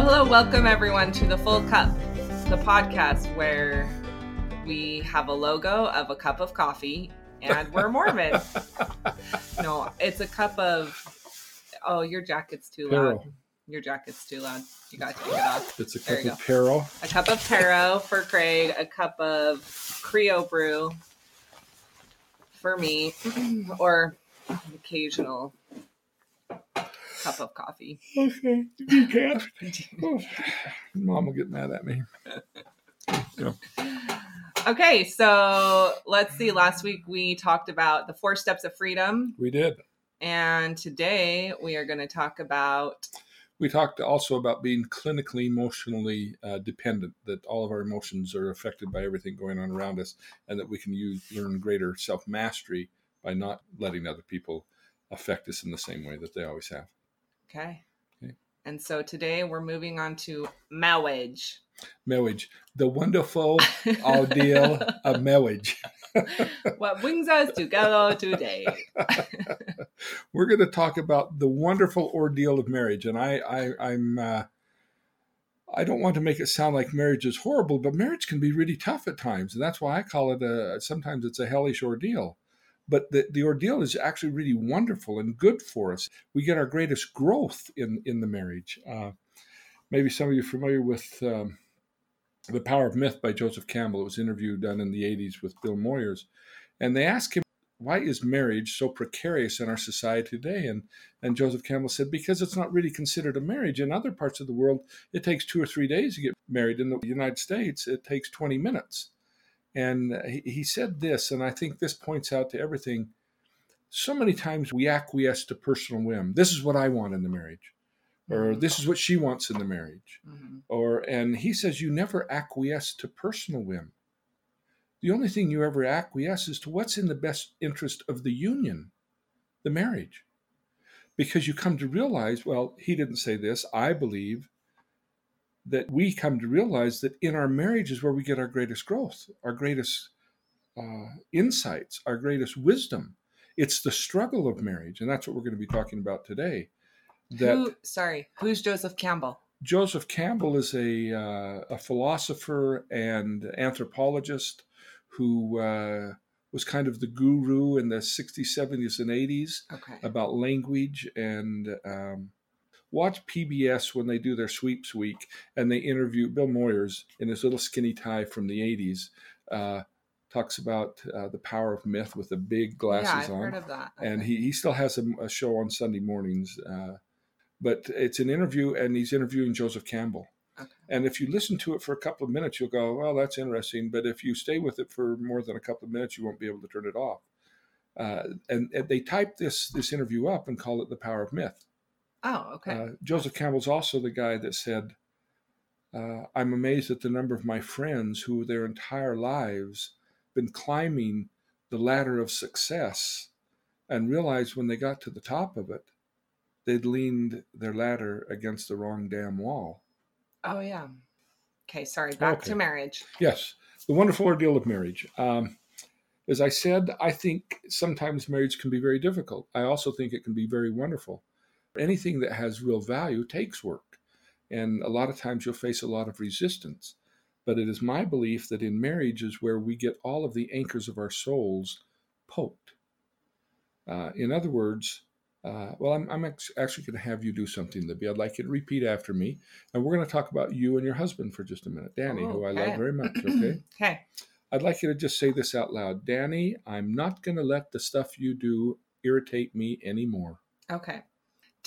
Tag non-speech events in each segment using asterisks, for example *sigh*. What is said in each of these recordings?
Hello, hello. Welcome everyone to the Full Cup, the podcast where we have a logo of a cup of coffee and we're Mormon. *laughs* no, it's a cup of. Oh, your jacket's too loud. Your jacket's too loud. You got to take it off. It's a There cup of Pero. A cup of taro for Craig, a cup of Crio Bru for me, or an occasional cup of coffee. Okay, *laughs* you can't. Oh, Mom will get mad at me. Okay, so let's see. Last week we talked about the four steps of freedom, We did. and today we are going to talk about. We talked also about being clinically emotionally uh, dependent, that all of our emotions are affected by everything going on around us, and that we can use, learn greater self mastery by not letting other people affect us in the same way that they always have. Okay. Okay. And so today we're moving on to marriage. Marriage, the wonderful *laughs* ordeal of marriage. *laughs* what brings us together today? *laughs* We're going to talk about the wonderful ordeal of marriage, and I, I I'm. Uh, I don't want to make it sound like marriage is horrible, but marriage can be really tough at times, and that's why I call it a. Sometimes it's a hellish ordeal, but the the ordeal is actually really wonderful and good for us. We get our greatest growth in in the marriage. Uh, maybe some of you are familiar with um, the Power of Myth by Joseph Campbell. It was an interview done in the '80s with Bill Moyers, and they asked him why is marriage so precarious in our society today? And and Joseph Campbell said because it's not really considered a marriage. In other parts of the world, it takes two or three days to get married. In the United States, it takes 20 minutes. And he, he said this, and I think this points out to everything. So many times we acquiesce to personal whim. This is what I want in the marriage, or this is what she wants in the marriage Mhm. or and he says you never acquiesce to personal whim the only thing you ever acquiesce is to what's in the best interest of the union the marriage because you come to realize well he didn't say this i believe that we come to realize that in our marriage is where we get our greatest growth our greatest uh, insights our greatest wisdom it's the struggle of marriage and that's what we're going to be talking about today that Who? Sorry, who's Joseph Campbell? Joseph Campbell is a, uh, a philosopher and anthropologist who uh, was kind of the guru in the 60s, 70s, and 80s Okay. about language. And um, watch PBS when they do their sweeps week and they interview Bill Moyers in his little skinny tie from the 80s. Uh, talks about uh, the power of myth with the big glasses yeah, I've on heard of that. and he, he still has a, a show on Sunday mornings. Uh, but it's an interview, and he's interviewing Joseph Campbell. Okay. And if you listen to it for a couple of minutes, you'll go, "Well, that's interesting." But if you stay with it for more than a couple of minutes, you won't be able to turn it off. Uh, and, and they type this this interview up and call it "The Power of Myth." Oh, okay. Uh, Joseph Campbell's also the guy that said, uh, "I'm amazed at the number of my friends who, their entire lives, been climbing the ladder of success, and realized when they got to the top of it, they'd leaned their ladder against the wrong damn wall." oh, yeah. Okay, sorry. Back Okay. to marriage. Yes, the wonderful ordeal of marriage. Um, as I said, I think sometimes marriage can be very difficult. I also think it can be very wonderful. Anything that has real value takes work, and a lot of times you'll face a lot of resistance. But it is my belief that in marriage is where we get all of the anchors of our souls poked. Uh, in other words, uh, well, I'm, I'm ex- actually going to have you do something, Libby. I'd like you to repeat after me, and we're going to talk about you and your husband for just a minute, Danny, who I Okay. love very much. *clears throat* Okay. okay. I'd like you to just say this out loud. Danny, I'm not going to let the stuff you do irritate me anymore. Okay.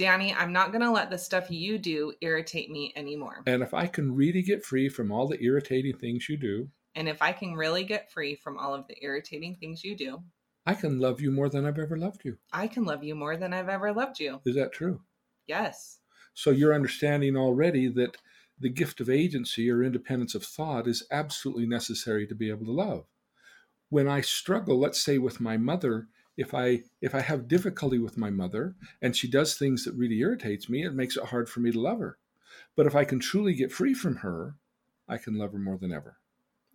Danny, I'm not going to let the stuff you do irritate me anymore. And if I can really get free from all the irritating things you do, And if I can really get free from all of the irritating things you do, I can love you more than I've ever loved you. I can love you more than I've ever loved you. Is that true? Yes. So you're understanding already that the gift of agency or independence of thought is absolutely necessary to be able to love. When I struggle, let's say with my mother, if I if I have difficulty with my mother and she does things that really irritates me, it makes it hard for me to love her. But if I can truly get free from her, I can love her more than ever.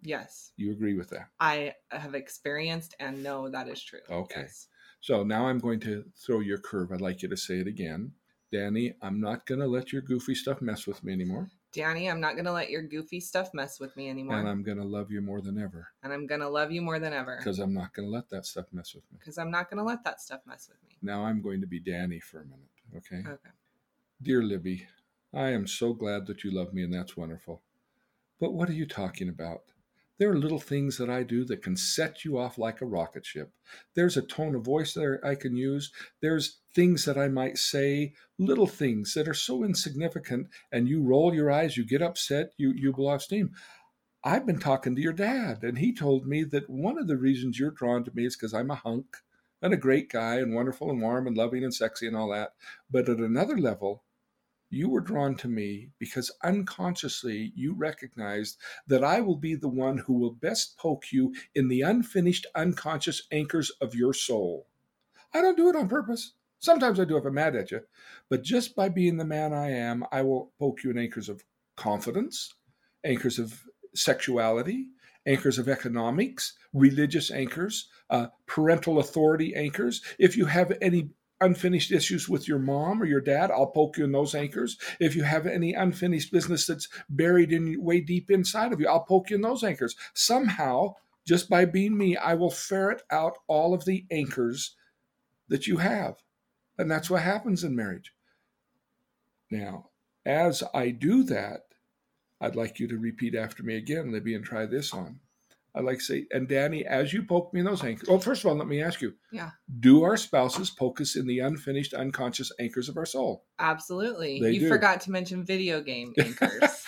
Yes. You agree with that? I have experienced and know that is true. Okay. Yes. So now I'm going to throw you a curve. I'd like you to say it again. Danny, I'm not going to let your goofy stuff mess with me anymore. Danny, I'm not going to let your goofy stuff mess with me anymore. And I'm going to love you more than ever. And I'm going to love you more than ever. Because I'm not going to let that stuff mess with me. Because I'm not going to let that stuff mess with me. Now I'm going to be Danny for a minute, okay? Okay. Dear Libby, I am so glad that you love me, and that's wonderful. But what are you talking about? There are little things that I do that can set you off like a rocket ship. There's a tone of voice that I can use. There's things that I might say, little things that are so insignificant, and you roll your eyes, you get upset, you, you blow off steam. I've been talking to your dad, and he told me that one of the reasons you're drawn to me is because I'm a hunk and a great guy and wonderful and warm and loving and sexy and all that. But at another level, you were drawn to me because unconsciously you recognized that I will be the one who will best poke you in the unfinished, unconscious anchors of your soul. I don't do it on purpose. Sometimes I do if I'm mad at you. But just by being the man I am, I will poke you in anchors of confidence, anchors of sexuality, anchors of economics, religious anchors, uh, parental authority anchors. If you have any unfinished issues with your mom or your dad, I'll poke you in those anchors. If you have any unfinished business that's buried in way deep inside of you, I'll poke you in those anchors. Somehow, just by being me, I will ferret out all of the anchors that you have. And that's what happens in marriage. Now, as I do that, I'd like you to repeat after me again, Libby, and try this on. I like to say, and Danny, as you poke me in those anchors. Well, first of all, let me ask you. Yeah. Do our spouses poke us in the unfinished, unconscious anchors of our soul? Absolutely. They you do. forgot to mention video game *laughs* anchors.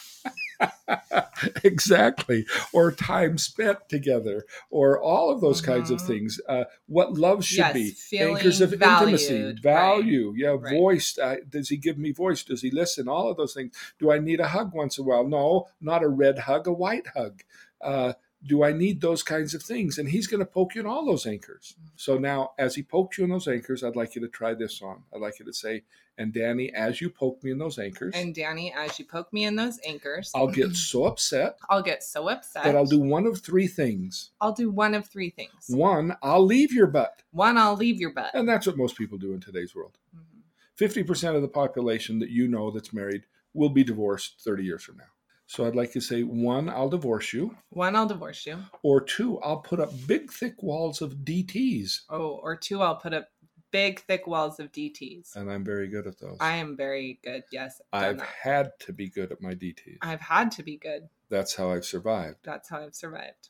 *laughs* exactly. Or time spent together, or all of those kinds of Mhm. things. Uh, what love should Yes, be. Anchors of intimacy, valued, value. Yeah, Right. voice. Uh, does he give me voice? Does he listen? All of those things. Do I need a hug once in a while? No, not a red hug, a white hug. Uh, do I need those kinds of things? And he's going to poke you in all those anchors. So now, as he pokes you in those anchors, I'd like you to try this on. I'd like you to say, and Danny, as you poke me in those anchors, and Danny, as you poke me in those anchors, I'll get *clears throat* so upset I'll get so upset that I'll do one of three things. I'll do one of three things. One, I'll leave your butt. One, I'll leave your butt. And that's what most people do in today's world. Mhm. 50% of the population that you know that's married will be divorced 30 years from now. So I'd like to say one, I'll divorce you, One, I'll divorce you. or two, I'll put up big, thick walls of DTs. Oh, or two, I'll put up big, thick walls of DTs. And I'm very good at those. I am very good. Yes, I've had to be good at my DTs. I've had to be good. That's how I've survived. That's how I've survived.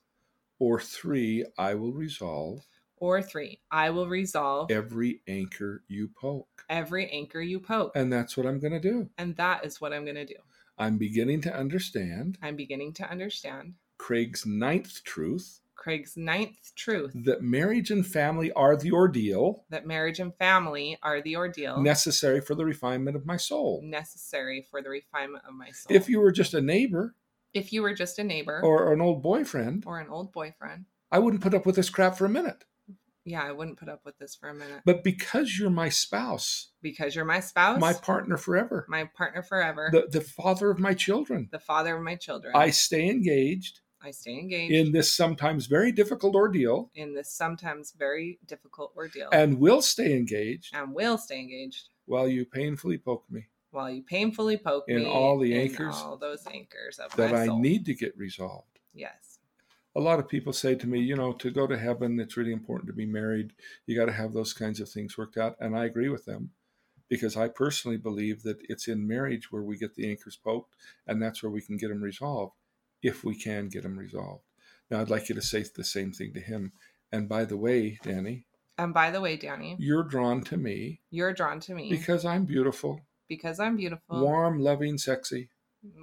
Or three, I will resolve Or three, I will resolve every anchor you poke. every anchor you poke. And that's what I'm going to do. And that is what I'm going to do. I'm beginning to understand I'm beginning to understand Craig's ninth truth Craig's ninth truth that marriage and family are the ordeal that marriage and family are the ordeal necessary for the refinement of my soul. necessary for the refinement of my soul. If you were just a neighbor if you were just a neighbor or an old boyfriend, or an old boyfriend, I wouldn't put up with this crap for a minute. Yeah, I wouldn't put up with this for a minute. But because you're my spouse, because you're my spouse, my partner forever, my partner forever, the, the father of my children, the father of my children, I stay engaged I stay engaged. in this sometimes very difficult ordeal. In this sometimes very difficult ordeal. And will stay engaged and will stay engaged. while you painfully poke me. While you painfully poke In me In all the in anchors all those anchors of that I need to get resolved. Yes. A lot of people say to me, you know, to go to heaven, it's really important to be married. You got to have those kinds of things worked out. And I agree with them because I personally believe that it's in marriage where we get the anchors poked and that's where we can get them resolved if we can get them resolved. Now, I'd like you to say the same thing to him. And by the way, Danny, And by the way, Danny, you're drawn to me you're drawn to me because I'm beautiful, because I'm beautiful, warm, loving, sexy,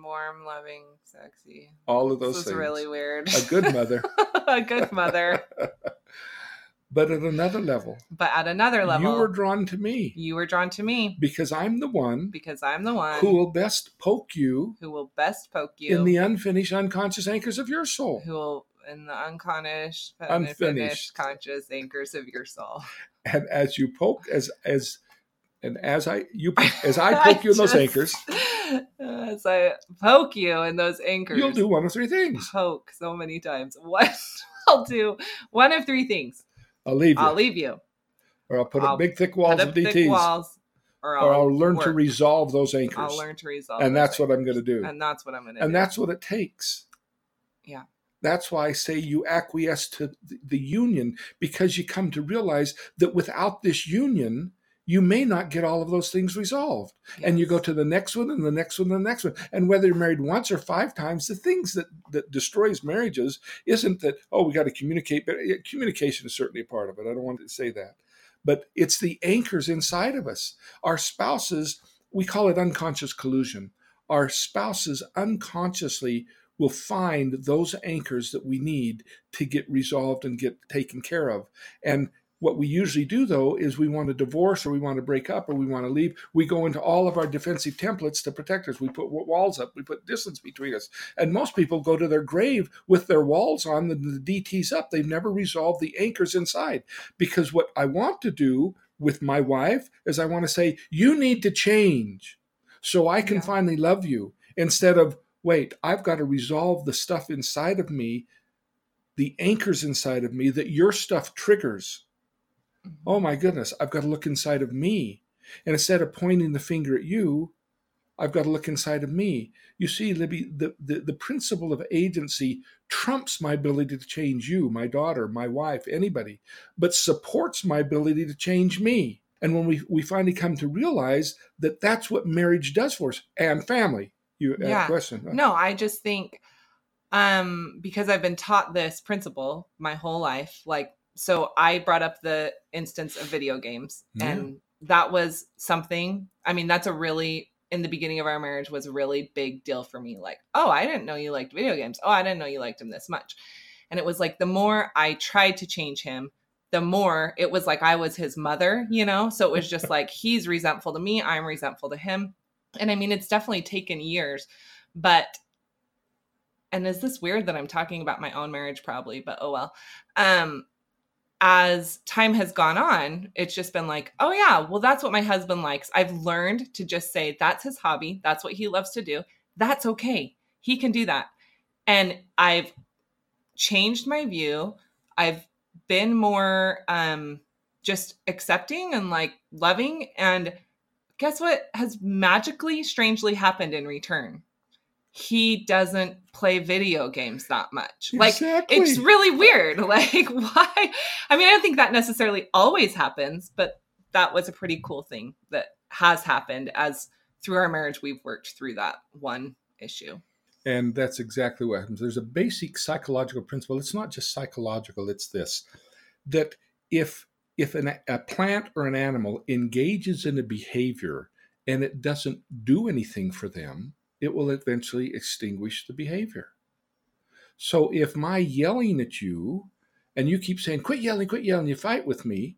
warm, loving, sexy. all of those this things. really weird. A good mother. *laughs* a good mother. *laughs* but at another level, But at another level, you were drawn to me you were drawn to me because I'm the one because I'm the one who will best poke you who will best poke you, in the unfinished unconscious anchors of your soul. who will in the unfinished, Unfinished. unfinished conscious anchors of your soul. And as you poke, as as and as I you *laughs* as I poke you in those anchors, uh, As I poke you in those anchors, you'll do one of three things. poke so many times. *laughs* What I'll do one of three things. I'll leave you, I'll leave you. or I'll put I'll up big thick walls of up thick DTs, walls, or or I'll, I'll learn to resolve those anchors. I'll learn to resolve. and that's what I'm going to do. And that's what I'm going to and do. that's what it takes. Yeah. That's why I say you acquiesce to the union because you come to realize that without this union, you may not get all of those things resolved. And you go to the next one and the next one and the next one. And whether you're married once or five times, the things that, that destroys marriages isn't that, oh, we got to communicate. But communication is certainly a part of it. I don't want to say that. But it's the anchors inside of us. Our spouses, we call it unconscious collusion. Our spouses unconsciously will find those anchors that we need to get resolved and get taken care of. And what we usually do though is we want to divorce or we want to break up or we want to leave. We go into all of our defensive templates to protect us. We put walls up, we put distance between us. And most people go to their grave with their walls on and the DTs up. They've never resolved the anchors inside. Because what I want to do with my wife is I want to say, you need to change so I can Yeah. finally love you instead of, wait, I've got to resolve the stuff inside of me, the anchors inside of me that your stuff triggers. Oh my goodness, I've got to look inside of me. And instead of pointing the finger at you, I've got to look inside of me. You see, Libby, the, the, the principle of agency trumps my ability to change you, my daughter, my wife, anybody, but supports my ability to change me. And when we, we finally come to realize that that's what marriage does for us and family. You Yeah. question. No, I just think um because I've been taught this principle my whole life, like so I brought up the instance of video games Yeah. and that was something I mean that's a really in the beginning of our marriage was a really big deal for me like, "Oh, I didn't know you liked video games. Oh, I didn't know you liked them this much." And it was like the more I tried to change him, the more it was like I was his mother, you know? So it was just like he's resentful to me, I'm resentful to him. And I mean, it's definitely taken years, but and is this weird that I'm talking about my own marriage probably, but oh well. Um as time has gone on, it's just been like, oh yeah, well that's what my husband likes. I've learned to just say that's his hobby, that's what he loves to do. That's okay. He can do that. And I've changed my view. I've been more um just accepting and like loving and guess what has magically strangely happened in return he doesn't play video games that much. Like it's really weird. *laughs* Like why? I mean i don't think that necessarily always happens but that was a pretty cool thing that has happened as through our marriage we've worked through that one issue. And that's exactly what happens. There's a basic psychological principle. It's not just psychological, it's this that if if an, a plant or an animal engages in a behavior and it doesn't do anything for them, it will eventually extinguish the behavior. So if my yelling at you and you keep saying, quit yelling, quit yelling, you fight with me,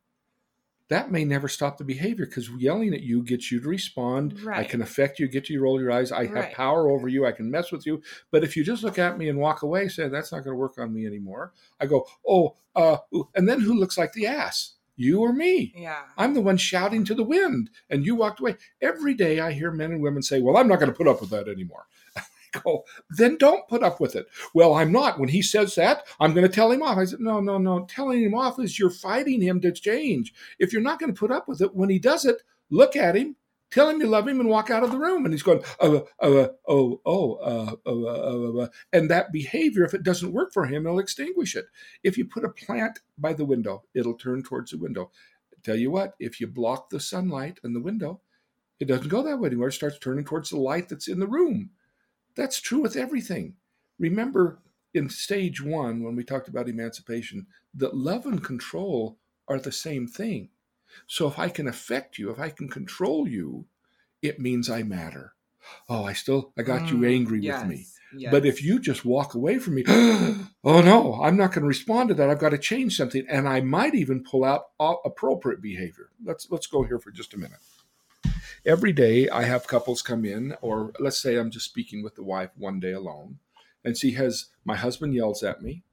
that may never stop the behavior because yelling at you gets you to respond. I can affect you, get you to roll your eyes. I have power over you. I can mess with you. But if you just look at me and walk away, say that's not going to work on me anymore. I go, oh, uh, and then who looks like the ass? You or me? yeah I'm the one shouting to the wind, and you walked away. Every day I hear men and women say, Well, I'm not going to put up with that anymore. *laughs* I go, Then don't put up with it. Well, I'm not. When he says that, I'm going to tell him off. I said, No, no, no. Telling him off is you're fighting him to change. If you're not going to put up with it, when he does it, look at him, tell him you love him, and walk out of the room. And he's going, uh, uh, oh, oh, uh, uh, uh, uh, and that behavior, if it doesn't work for him, he'll extinguish it. If you put a plant by the window, it'll turn towards the window. Tell you what, if you block the sunlight in the window, it doesn't go that way anymore. It starts turning towards the light that's in the room. That's true with everything. Remember in stage one, when we talked about emancipation, that love and control are the same thing. So if I can affect you, if I can control you, it means I matter. Oh, I still, I got you Mm, angry yes, with me. yes. But if you just walk away from me, *gasps* oh no, I'm not going to respond to that. I've got to change something, and I might even pull out appropriate behavior. Let's let's go here for just a minute. Every day, I have couples come in, or let's say I'm just speaking with the wife one day alone, and she has my husband yells at me.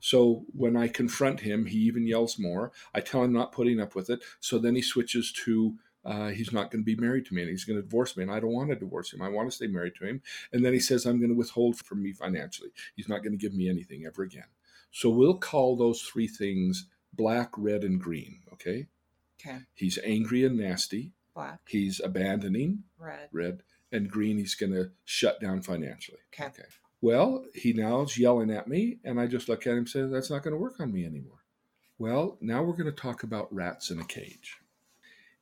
So when I confront him, he even yells more. I tell him not putting up with it. So then he switches to uh, he's not going to be married to me and he's going to divorce me. And I don't want to divorce him. I want to stay married to him. And then he says, I'm going to withhold from me financially. He's not going to give me anything ever again. So we'll call those three things black, red, and green. Okay. okay He's angry and nasty. Black. He's abandoning Red. red, and green. He's going to shut down financially. Okay. Well, he now is yelling at me, and I just look at him and say, That's not going to work on me anymore. Well, now we're going to talk about rats in a cage.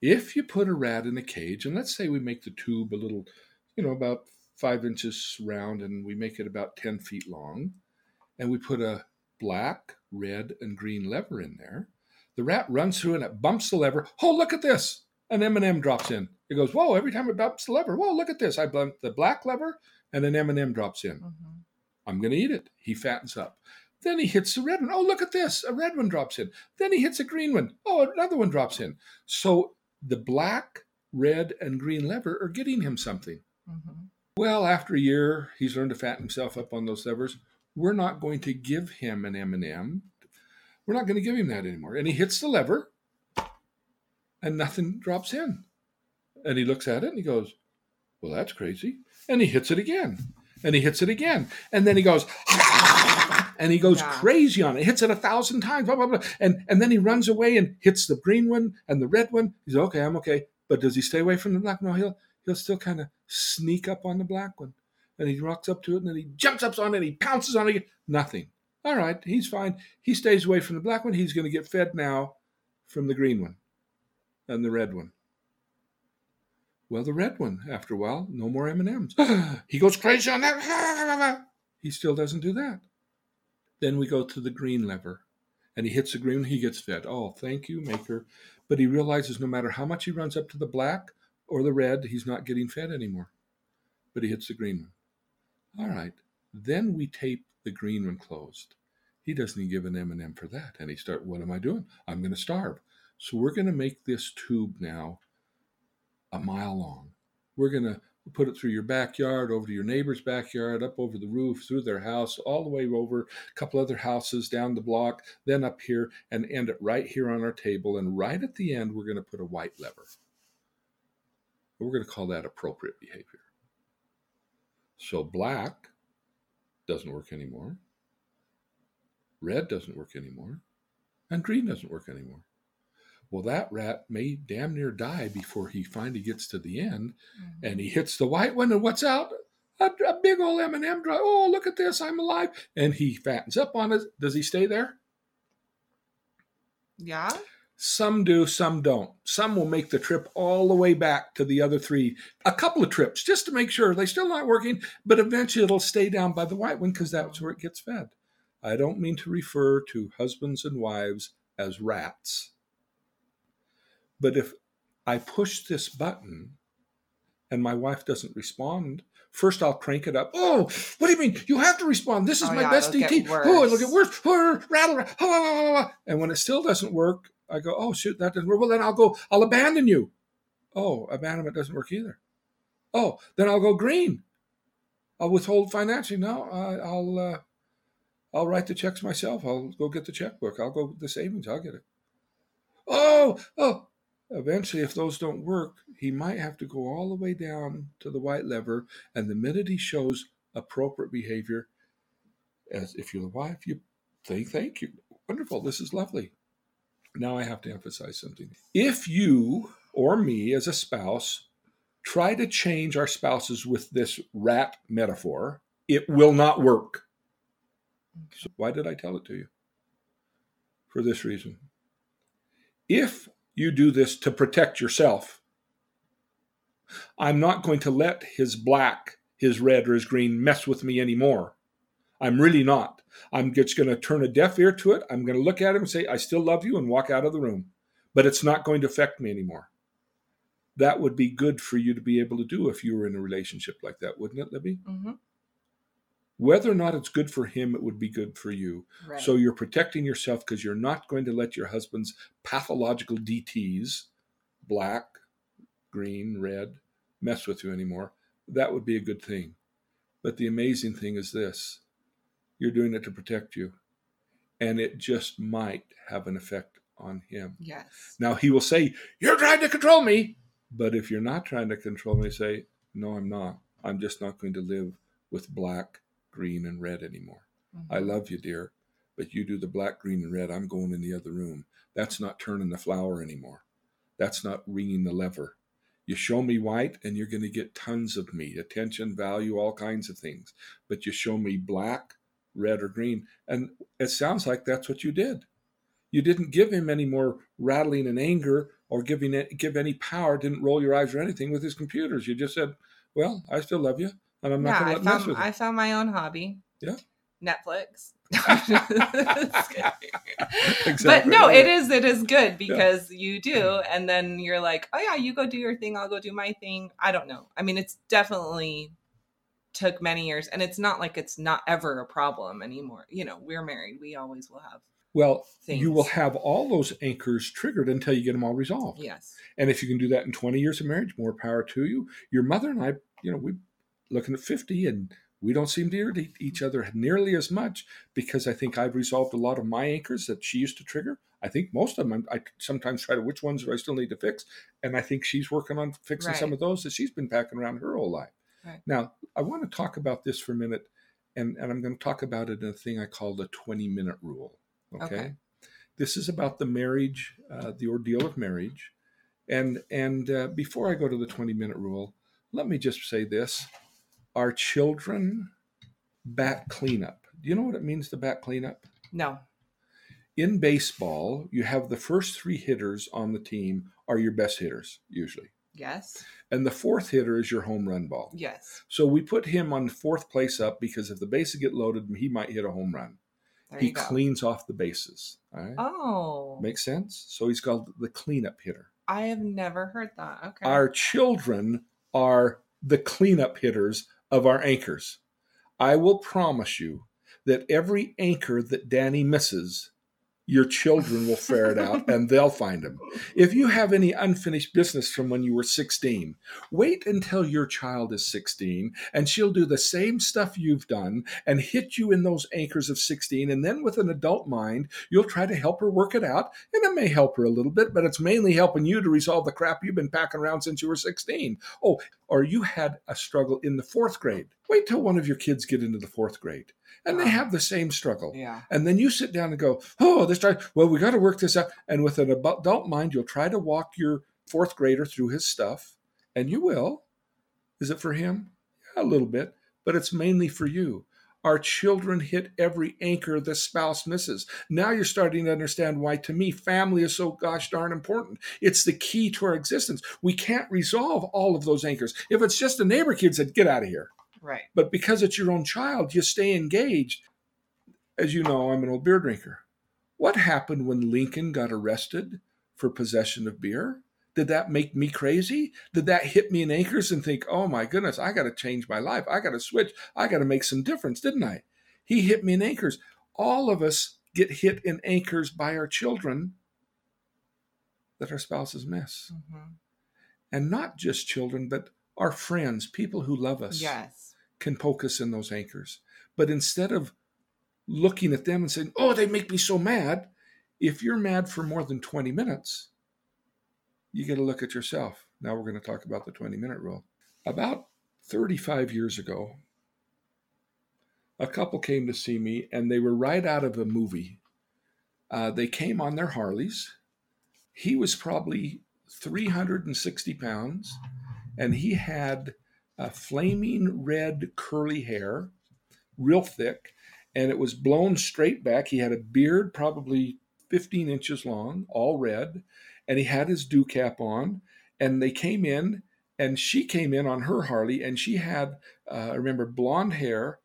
If you put a rat in a cage, and let's say we make the tube a little, you know, about five inches round and we make it about 10 feet long, and we put a black, red, and green lever in there, the rat runs through and it bumps the lever. Oh, look at this! An M&M drops in. It goes, whoa, every time it bumps the lever, whoa, look at this. I bumped the black lever and an M&M drops in. hmm I'm going to eat it. He fattens up. Then he hits the red one. Oh, look at this. A red one drops in. Then he hits a green one. Oh, another one drops in. So the black, red, and green lever are getting him something. hmm Well, after a year, he's learned to fatten himself up on those levers. We're not going to give him an M&M. We're not going to give him that anymore. And he hits the lever, and nothing drops in. And he looks at it and he goes, "Well, that's crazy." And he hits it again, and he hits it again, and then he goes, *laughs* and he goes Yeah. crazy on it. Hits it a thousand times, blah blah blah, and and then he runs away and hits the green one and the red one. He's okay, I'm okay. But does he stay away from the black? No, he'll he'll still kind of sneak up on the black one. And he walks up to it and then he jumps up on it, and he pounces on it. Nothing. All right, he's fine. He stays away from the black one. He's going to get fed now from the green one and the red one. Well, the red one, after a while, no more M&Ms. *gasps* he goes crazy on that. *laughs* He still doesn't do that. Then we go to the green lever and he hits the green, he gets fed. Oh, thank you, maker. But he realizes no matter how much he runs up to the black or the red, he's not getting fed anymore. But he hits the green one. All right. Then we tape the green one closed. He doesn't even give an M&M for that. And he start, what am I doing? I'm going to starve. So we're going to make this tube now a mile long. We're going to put it through your backyard, over to your neighbor's backyard, up over the roof, through their house, all the way over a couple other houses down the block, then up here, and end it right here on our table. And right at the end, we're going to put a white lever. We're going to call that appropriate behavior. So black doesn't work anymore, red doesn't work anymore, and green doesn't work anymore. Well, that rat may damn near die before he finally gets to the end, and he hits the white one, and what's out? A, a big old M&M drop. Oh, look at this! I'm alive, and he fattens up on it. Does he stay there? Yeah. Some do, some don't. Some will make the trip all the way back to the other three, a couple of trips, just to make sure they're still not working, but eventually it'll stay down by the white one because that's where it gets fed. I don't mean to refer to husbands and wives as rats. But if I push this button and my wife doesn't respond, first I'll crank it up. Oh, what do you mean? You have to respond. This is Oh, my yeah, best DT. Oh, it'll get worse. worse. Oh, rattle, rattle. Oh, oh, oh, oh. And when it still doesn't work, I go, oh, shoot, that doesn't work. Well, then I'll go, I'll abandon you. Oh, abandonment doesn't work either. Oh, then I'll go green. I'll withhold financially. No, I, I'll, uh, I'll write the checks myself. I'll go get the checkbook. I'll go the savings. I'll get it. Oh, oh. Eventually, if those don't work, he might have to go all the way down to the white lever. And the minute he shows appropriate behavior, as if you're the wife, you say, Thank you. Wonderful. This is lovely. Now I have to emphasize something. If you or me as a spouse try to change our spouses with this rat metaphor, it will not work. So why did I tell it to you? For this reason. If you do this to protect yourself, I'm not going to let his black, his red, or his green mess with me anymore. I'm really not. I'm just going to turn a deaf ear to it. I'm going to look at him and say, I still love you, and walk out of the room. But it's not going to affect me anymore. That would be good for you to be able to do if you were in a relationship like that, wouldn't it, Libby? hmm Whether or not it's good for him, it would be good for you. Right. So you're protecting yourself because you're not going to let your husband's pathological DTs, black, green, red, mess with you anymore. That would be a good thing. But the amazing thing is this you're doing it to protect you. And it just might have an effect on him. yes. Now he will say, You're trying to control me. But if you're not trying to control me, say, No, I'm not. I'm just not going to live with black, green, and red anymore. I Mhm. love you, dear, but you do the black, green, and red. I'm going in the other room. That's not turning the flower anymore. That's not ringing the lever. You show me white, and you're going to get tons of me attention, value, all kinds of things. But you show me black, red, or green, and it sounds like that's what you did. You didn't give him any more rattling and anger or giving it, give any power. Didn't roll your eyes or anything with his computers. You just said, "Well, I still love you, I'm not yeah, I to let mess found I found my own hobby. Yeah. Netflix. Exactly. *laughs* *laughs* But no, it is it is good because you do, mm-hmm. and then you're like, oh yeah, you go do your thing, I'll go do my thing. I don't know. I mean, it's definitely took many years, and it's not like it's not ever a problem anymore. You know, we're married; we always will have Well, things. you will have all those anchors triggered until you get them all resolved. yes, And if you can do that in 20 years of marriage, more power to you. Your mother and I, you know, we looking at 50 and we don't seem to irritate each other nearly as much because I think I've resolved a lot of my anchors that she used to trigger. I think most of them, I sometimes try to which ones do I still need to fix. And I think she's working on fixing some of those that she's been packing around her whole life. Right. Now, I want to talk about this for a minute. And, and I'm going to talk about it in a thing I call the 20 minute rule. Okay. Okay. This is about the marriage, uh, the ordeal of marriage. And and uh, before I go to the 20 minute rule, let me just say this: our children bat cleanup. Do you know what it means to bat cleanup? no, In baseball, you have the first three hitters on the team are your best hitters usually, yes, and the fourth hitter is your home run ball. yes. So we put him on fourth place up because if the bases get loaded, he might hit a home run. There he cleans off the bases. All right, oh, makes sense. So he's called the cleanup hitter. I have never heard that. Okay. Our children are the cleanup hitters of our anchors. I will promise you that every anchor that Danny misses, your children will ferret out *laughs* and they'll find them. If you have any unfinished business from when you were 16, wait until your child is 16 and she'll do the same stuff you've done and hit you in those anchors of 16. And then with an adult mind, you'll try to help her work it out. And it may help her a little bit, but it's mainly helping you to resolve the crap you've been packing around since you were 16. Oh, or you had a struggle in the fourth grade. Wait till one of your kids get into the fourth grade and they uh-huh. have the same struggle. yeah. And then you sit down and go, oh, this time, well, we got to work this out. And with an adult mind, you'll try to walk your fourth grader through his stuff, and you will. Is it for him? Yeah, a little bit, but it's mainly for you. Our children hit every anchor the spouse misses. Now you're starting to understand why, to me, family is so gosh darn important. It's the key to our existence. We can't resolve all of those anchors. If it's just a neighbor kid said, get out of here. Right. But because it's your own child, you stay engaged. As you know, I'm an old beer drinker. What happened when Lincoln got arrested for possession of beer? Did that make me crazy? Did that hit me in anchors and think, oh my goodness, I got to change my life. I got to switch. I got to make some difference, didn't I? He hit me in anchors. All of us get hit in anchors by our children that our spouses miss. hmm And not just children, but our friends, people who love us Yes. Can poke us in those anchors. But instead of looking at them and saying, oh, they make me so mad, if you're mad for more than 20 minutes, you got to look at yourself. Now we're going to talk about the 20 minute rule. About 35 years ago, a couple came to see me and they were right out of a movie. Uh, they came on their Harleys. He was probably 360 pounds and he had a flaming red curly hair, real thick, and it was blown straight back. He had a beard probably 15 inches long, all red, and he had his dew cap on. And they came in, and she came in on her Harley, and she had, uh, I remember, blonde hair,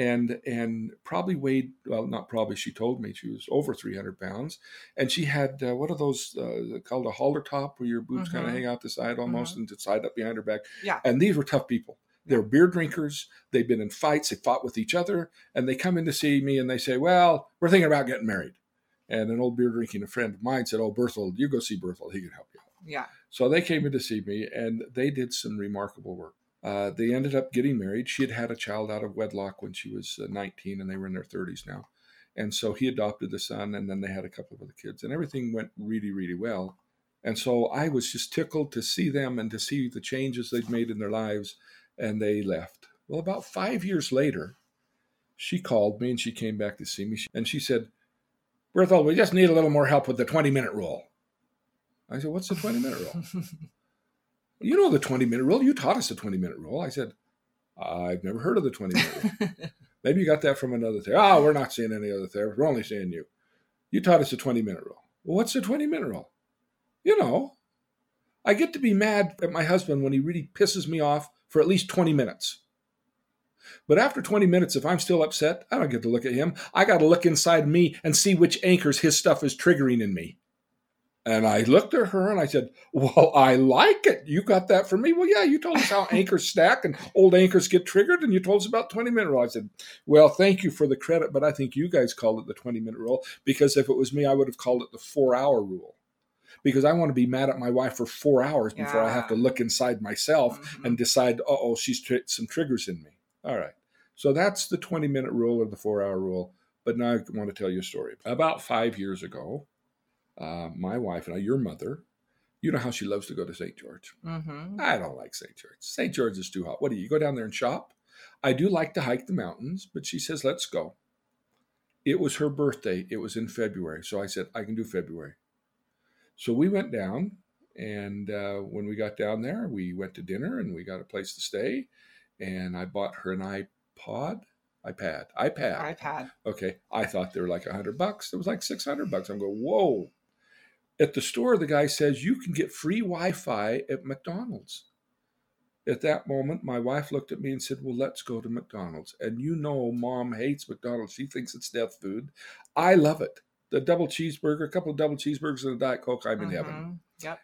and and probably weighed well, not probably. She told me she was over 300 pounds, and she had uh, what are those uh, called a halter top, where your boobs kind Mhm. of hang out the side almost and tied up behind her back. Yeah. And these were tough people. They were beer drinkers. They've been in fights. They fought with each other. And they come in to see me and they say, Well, we're thinking about getting married. And an old beer drinking friend of mine said, Oh, Berthold, you go see Berthold. He can help you. Yeah. So they came in to see me and they did some remarkable work. Uh, they ended up getting married. She had had a child out of wedlock when she was uh, 19 and they were in their 30s now. And so he adopted the son and then they had a couple of other kids and everything went really, really well. And so I was just tickled to see them and to see the changes they'd made in their lives and they left. Well, about five years later, she called me and she came back to see me and she said, Berthold, we just need a little more help with the 20 minute rule. I said, What's the 20 minute rule? *laughs* You know the 20 minute rule. You taught us the 20 minute rule. I said, I've never heard of the 20 minute rule. *laughs* Maybe you got that from another therapist. Oh, we're not seeing any other therapist. We're only seeing you. You taught us the 20 minute rule. Well, what's the 20 minute rule? You know, I get to be mad at my husband when he really pisses me off for at least 20 minutes. But after 20 minutes, if I'm still upset, I don't get to look at him. I got to look inside me and see which anchors his stuff is triggering in me. And I looked at her and I said, Well, I like it. You got that from me. Well, yeah, you told us how *laughs* anchors stack and old anchors get triggered, and you told us about 20 minute rule. I said, Well, thank you for the credit, but I think you guys called it the 20 minute rule because if it was me, I would have called it the four hour rule. Because I want to be mad at my wife for four hours before I have to look inside myself Mhm. and decide, uh oh, she's tri- some triggers in me. All right. So that's the 20 minute rule or the four hour rule. But now I want to tell you a story. About five years ago, uh, my wife and I, your mother, you know how she loves to go to St. George. Mhm. I don't like St. George. St. George is too hot. What do you go down there and shop? I do like to hike the mountains, but she says, let's go. It was her birthday. It was in February. So I said, I can do February. So we went down. And uh, when we got down there, we went to dinner and we got a place to stay. And I bought her an iPod, iPad, iPad. iPad. Okay, I thought they were like a hundred bucks. It was like six hundred bucks. I'm going, whoa. At the store, the guy says you can get free Wi-Fi at McDonald's. At that moment, my wife looked at me and said, "Well, let's go to McDonald's." And you know, Mom hates McDonald's. She thinks it's death food. I love it. The double cheeseburger, a couple of double cheeseburgers and a diet coke. I'm in heaven. Mhm. Yep.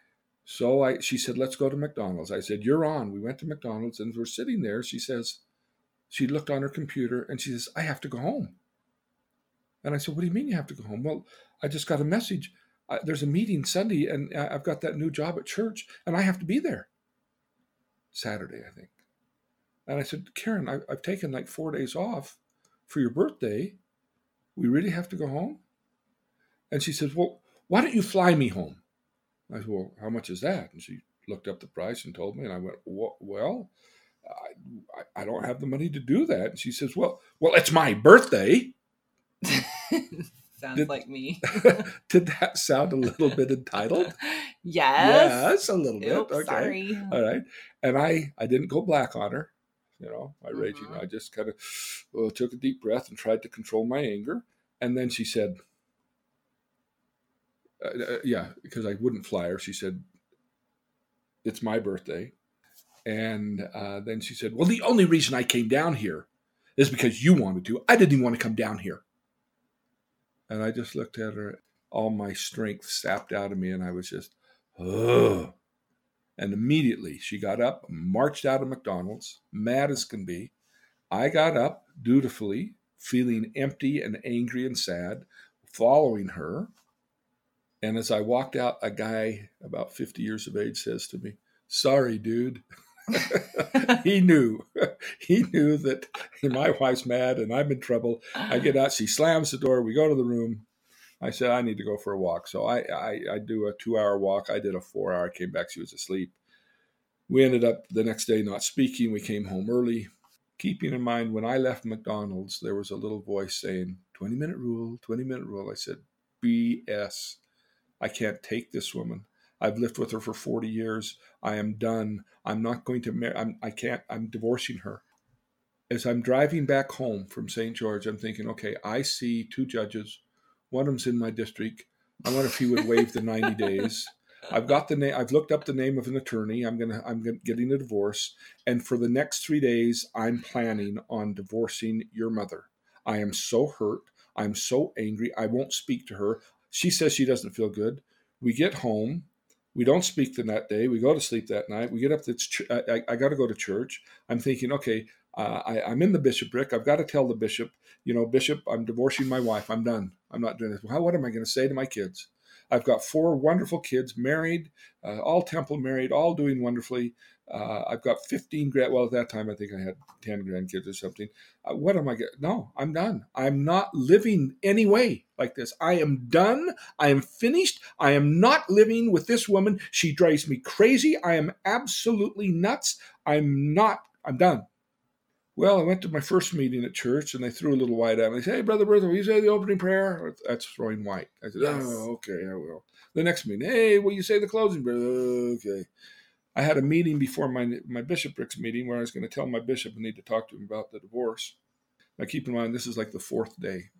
So I, she said, let's go to McDonald's. I said, you're on. We went to McDonald's and we're sitting there. She says, she looked on her computer and she says, I have to go home. And I said, what do you mean you have to go home? Well, I just got a message. I, there's a meeting Sunday and I've got that new job at church and I have to be there. Saturday, I think. And I said, Karen, I, I've taken like four days off for your birthday. We really have to go home? And she says, well, why don't you fly me home? I said, well, how much is that? And she looked up the price and told me, and I went, well, I- I don't have the money to do that. And she says, well, well, it's my birthday. *laughs* Sounds Did- like me. *laughs* Did that sound a little bit entitled? *laughs* yes. Yes, a little bit. Okay. sorry. All right. And I, I didn't go black on her, you know, my raging. Mhm. I just kind of uh, took a deep breath and tried to control my anger. And then she said, uh, uh, yeah, because I wouldn't fly her. She said, it's my birthday. And uh, then she said, well, the only reason I came down here is because you wanted to. I didn't even want to come down here. And I just looked at her, all my strength sapped out of me, and I was just, ugh. And immediately she got up, marched out of McDonald's, mad as can be. I got up dutifully, feeling empty and angry and sad, following her. And as I walked out, a guy about 50 years of age says to me, Sorry, dude. *laughs* he knew. he knew that my wife's mad and I'm in trouble. I get out, she slams the door, we go to the room. I said, I need to go for a walk. So I, I, I do a two hour walk. I did a four hour, came back, she was asleep. We ended up the next day not speaking. We came home early. Keeping in mind, when I left McDonald's, there was a little voice saying, 20 minute rule, 20 minute rule. I said, BS. I can't take this woman. I've lived with her for 40 years. I am done. I'm not going to marry. I'm, I can't. I'm divorcing her. As I'm driving back home from St. George, I'm thinking, okay, I see two judges. One of them's in my district. I wonder if he would waive the 90 *laughs* days. I've got the name. I've looked up the name of an attorney. I'm gonna. I'm gonna, getting a divorce, and for the next three days, I'm planning on divorcing your mother. I am so hurt. I'm so angry. I won't speak to her. She says she doesn't feel good. We get home. We don't speak the that day. We go to sleep that night. We get up. It's ch- I, I, got to go to church. I'm thinking, okay, uh, I, I'm in the bishopric. I've got to tell the bishop, you know, bishop, I'm divorcing my wife. I'm done. I'm not doing this. Well, what am I going to say to my kids? I've got four wonderful kids, married, uh, all temple married, all doing wonderfully. Uh, I've got 15 grand. Well, at that time, I think I had 10 grandkids or something. Uh, what am I going No, I'm done. I'm not living any way like this. I am done. I am finished. I am not living with this woman. She drives me crazy. I am absolutely nuts. I'm not, I'm done. Well, I went to my first meeting at church and they threw a little white at me. They said, Hey, Brother Berthold, will you say the opening prayer? That's throwing white. I said, Yes. Oh, okay, I will. The next meeting, Hey, will you say the closing prayer? Okay. I had a meeting before my my bishoprics meeting where I was going to tell my bishop I need to talk to him about the divorce. Now keep in mind this is like the fourth day.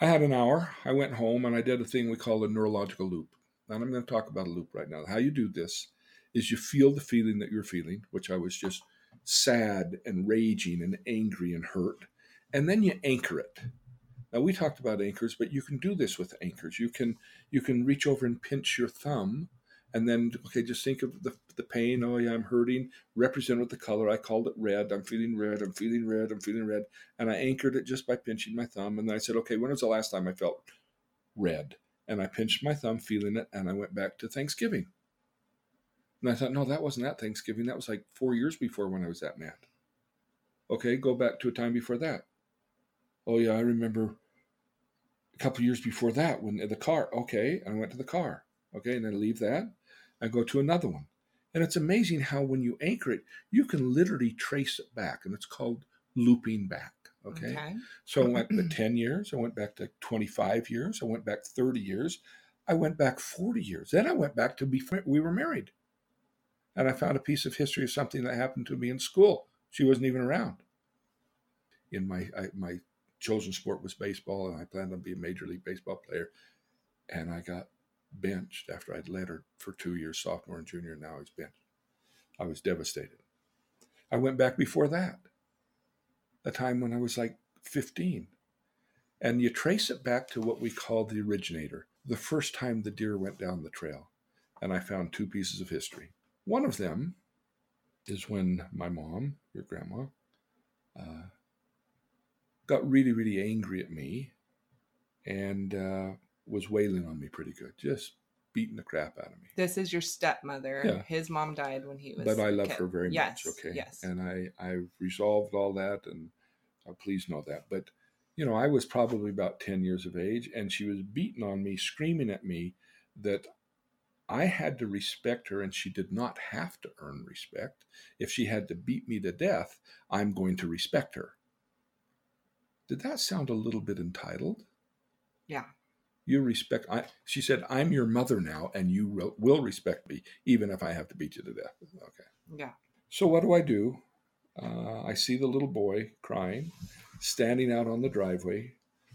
I had an hour. I went home and I did a thing we call a neurological loop. And I'm going to talk about a loop right now. How you do this is you feel the feeling that you're feeling, which I was just sad and raging and angry and hurt, and then you anchor it. Now we talked about anchors, but you can do this with anchors. You can you can reach over and pinch your thumb and then okay just think of the, the pain. Oh yeah i'm hurting. Represent with the color. I called it red. I'm feeling red. I'm feeling red. I'm feeling red. And i anchored it just by pinching my thumb. And then i said okay when was the last time i felt red? And i pinched my thumb feeling it and i went back to thanksgiving and i thought no that wasn't at thanksgiving that was like four years before when i was that mad okay go back to a time before that oh yeah i remember a couple years before that when uh, the car okay i went to the car okay and then leave that I go to another one. And it's amazing how when you anchor it, you can literally trace it back, and it's called looping back. Okay. okay. So I went to 10 years, I went back to 25 years, I went back 30 years, I went back 40 years. Then I went back to before we were married. And I found a piece of history of something that happened to me in school. She wasn't even around. In my I, my chosen sport was baseball, and I planned on being a major league baseball player. And I got benched after I'd led her for two years, sophomore and junior. And Now he's benched. I was devastated. I went back before that, a time when I was like 15. And you trace it back to what we call the originator, the first time the deer went down the trail. And I found two pieces of history. One of them is when my mom, your grandma, uh, got really, really angry at me and uh, was wailing on me pretty good, just beating the crap out of me. This is your stepmother. Yeah. His mom died when he was. But I love her very yes, much. Okay. Yes. And I I resolved all that, and uh, please know that. But you know, I was probably about ten years of age, and she was beating on me, screaming at me that I had to respect her, and she did not have to earn respect. If she had to beat me to death, I'm going to respect her. Did that sound a little bit entitled? Yeah you respect I, she said i'm your mother now and you will, will respect me even if i have to beat you to death okay yeah so what do i do uh, i see the little boy crying standing out on the driveway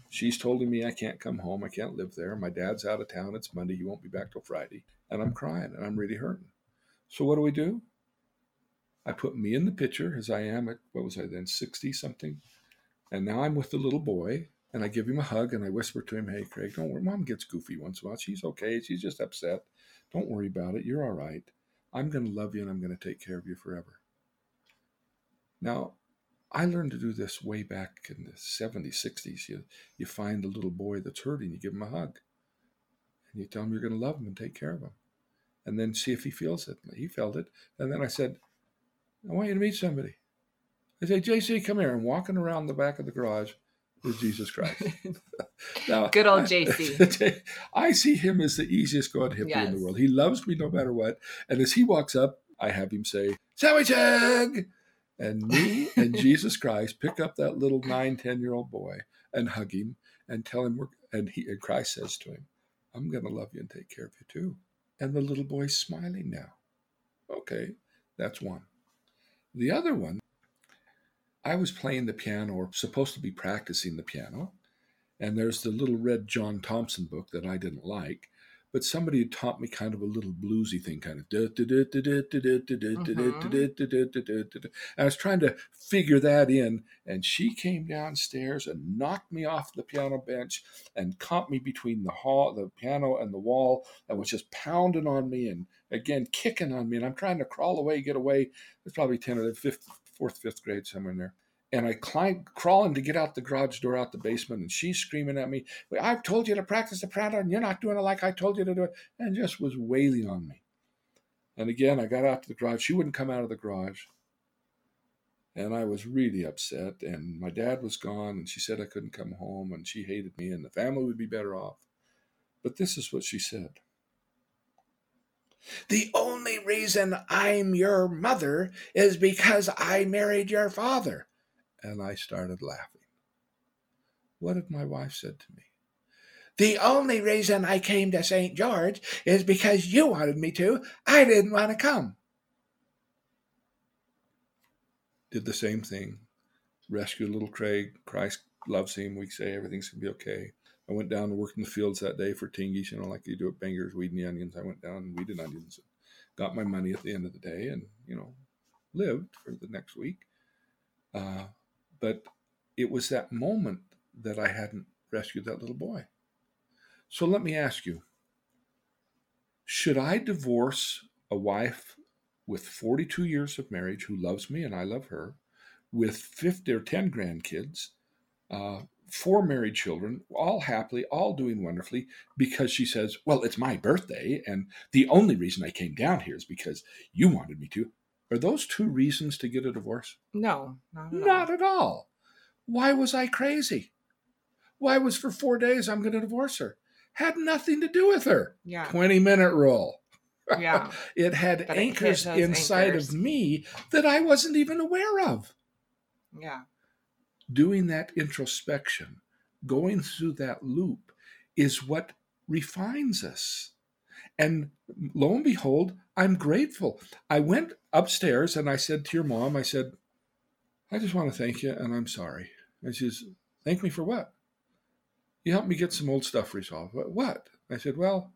she's telling me i can't come home i can't live there my dad's out of town it's monday he won't be back till friday and i'm crying and i'm really hurting so what do we do i put me in the picture as i am at what was i then 60 something and now i'm with the little boy and I give him a hug and I whisper to him, Hey, Craig, don't worry. Mom gets goofy once in a while. She's okay. She's just upset. Don't worry about it. You're all right. I'm going to love you and I'm going to take care of you forever. Now, I learned to do this way back in the 70s, 60s. You, you find a little boy that's hurting, you give him a hug, and you tell him you're going to love him and take care of him. And then see if he feels it. He felt it. And then I said, I want you to meet somebody. I say, JC, come here. And walking around the back of the garage, is Jesus Christ. *laughs* *laughs* now, Good old JC. *laughs* I see him as the easiest going hippie yes. in the world. He loves me no matter what. And as he walks up, I have him say, Sandwich egg! And me and Jesus Christ pick up that little nine, 10 year old boy and hug him and tell him, and, he, and Christ says to him, I'm going to love you and take care of you too. And the little boy's smiling now. Okay, that's one. The other one I was playing the piano or supposed to be practicing the piano. And there's the little red John Thompson book that I didn't like, but somebody had taught me kind of a little bluesy thing, kind of. I was trying to figure that in, and she came downstairs and knocked me off the piano bench and caught me between the hall, the piano, and the wall, and was just pounding on me and again kicking on me. And I'm trying to crawl away, get away. It's probably ten or fifth, fourth, fifth grade, somewhere in there. And I climb, crawling to get out the garage door, out the basement, and she's screaming at me, I've told you to practice the piano, and you're not doing it like I told you to do it, and just was wailing on me. And again, I got out to the garage. She wouldn't come out of the garage. And I was really upset. And my dad was gone, and she said I couldn't come home, and she hated me, and the family would be better off. But this is what she said the only reason I'm your mother is because I married your father. And I started laughing. What had my wife said to me? The only reason I came to St. George is because you wanted me to. I didn't want to come. Did the same thing. Rescued little Craig. Christ loves him. We say everything's going to be okay. I went down and worked in the fields that day for Tingies, you know, like you do at Bangers, weeding the onions. I went down and weeded onions, got my money at the end of the day, and, you know, lived for the next week. Uh, but it was that moment that I hadn't rescued that little boy. So let me ask you should I divorce a wife with 42 years of marriage who loves me and I love her, with 50 or 10 grandkids, uh, four married children, all happily, all doing wonderfully, because she says, Well, it's my birthday, and the only reason I came down here is because you wanted me to. Are those two reasons to get a divorce? No, not at Not all. at all. Why was I crazy? Why was for four days I'm going to divorce her? Had nothing to do with her. Yeah, 20 minute rule. yeah, *laughs* It had But anchors those inside anchors. of me that I wasn't even aware of. yeah. Doing that introspection, going through that loop, is what refines us. And lo and behold, I'm grateful. I went upstairs and I said to your mom, I said, I just want to thank you and I'm sorry. And she says, Thank me for what? You helped me get some old stuff resolved. "What-? I said, Well,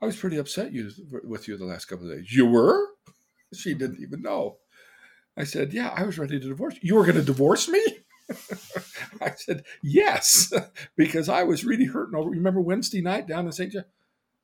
I was pretty upset you, with you the last couple of days. You were? *laughs* She didn't even know. I said, Yeah, I was ready to divorce you. You were going to divorce me? *laughs* I said, Yes, *laughs* because I was really hurting over. Remember Wednesday night down in St. John?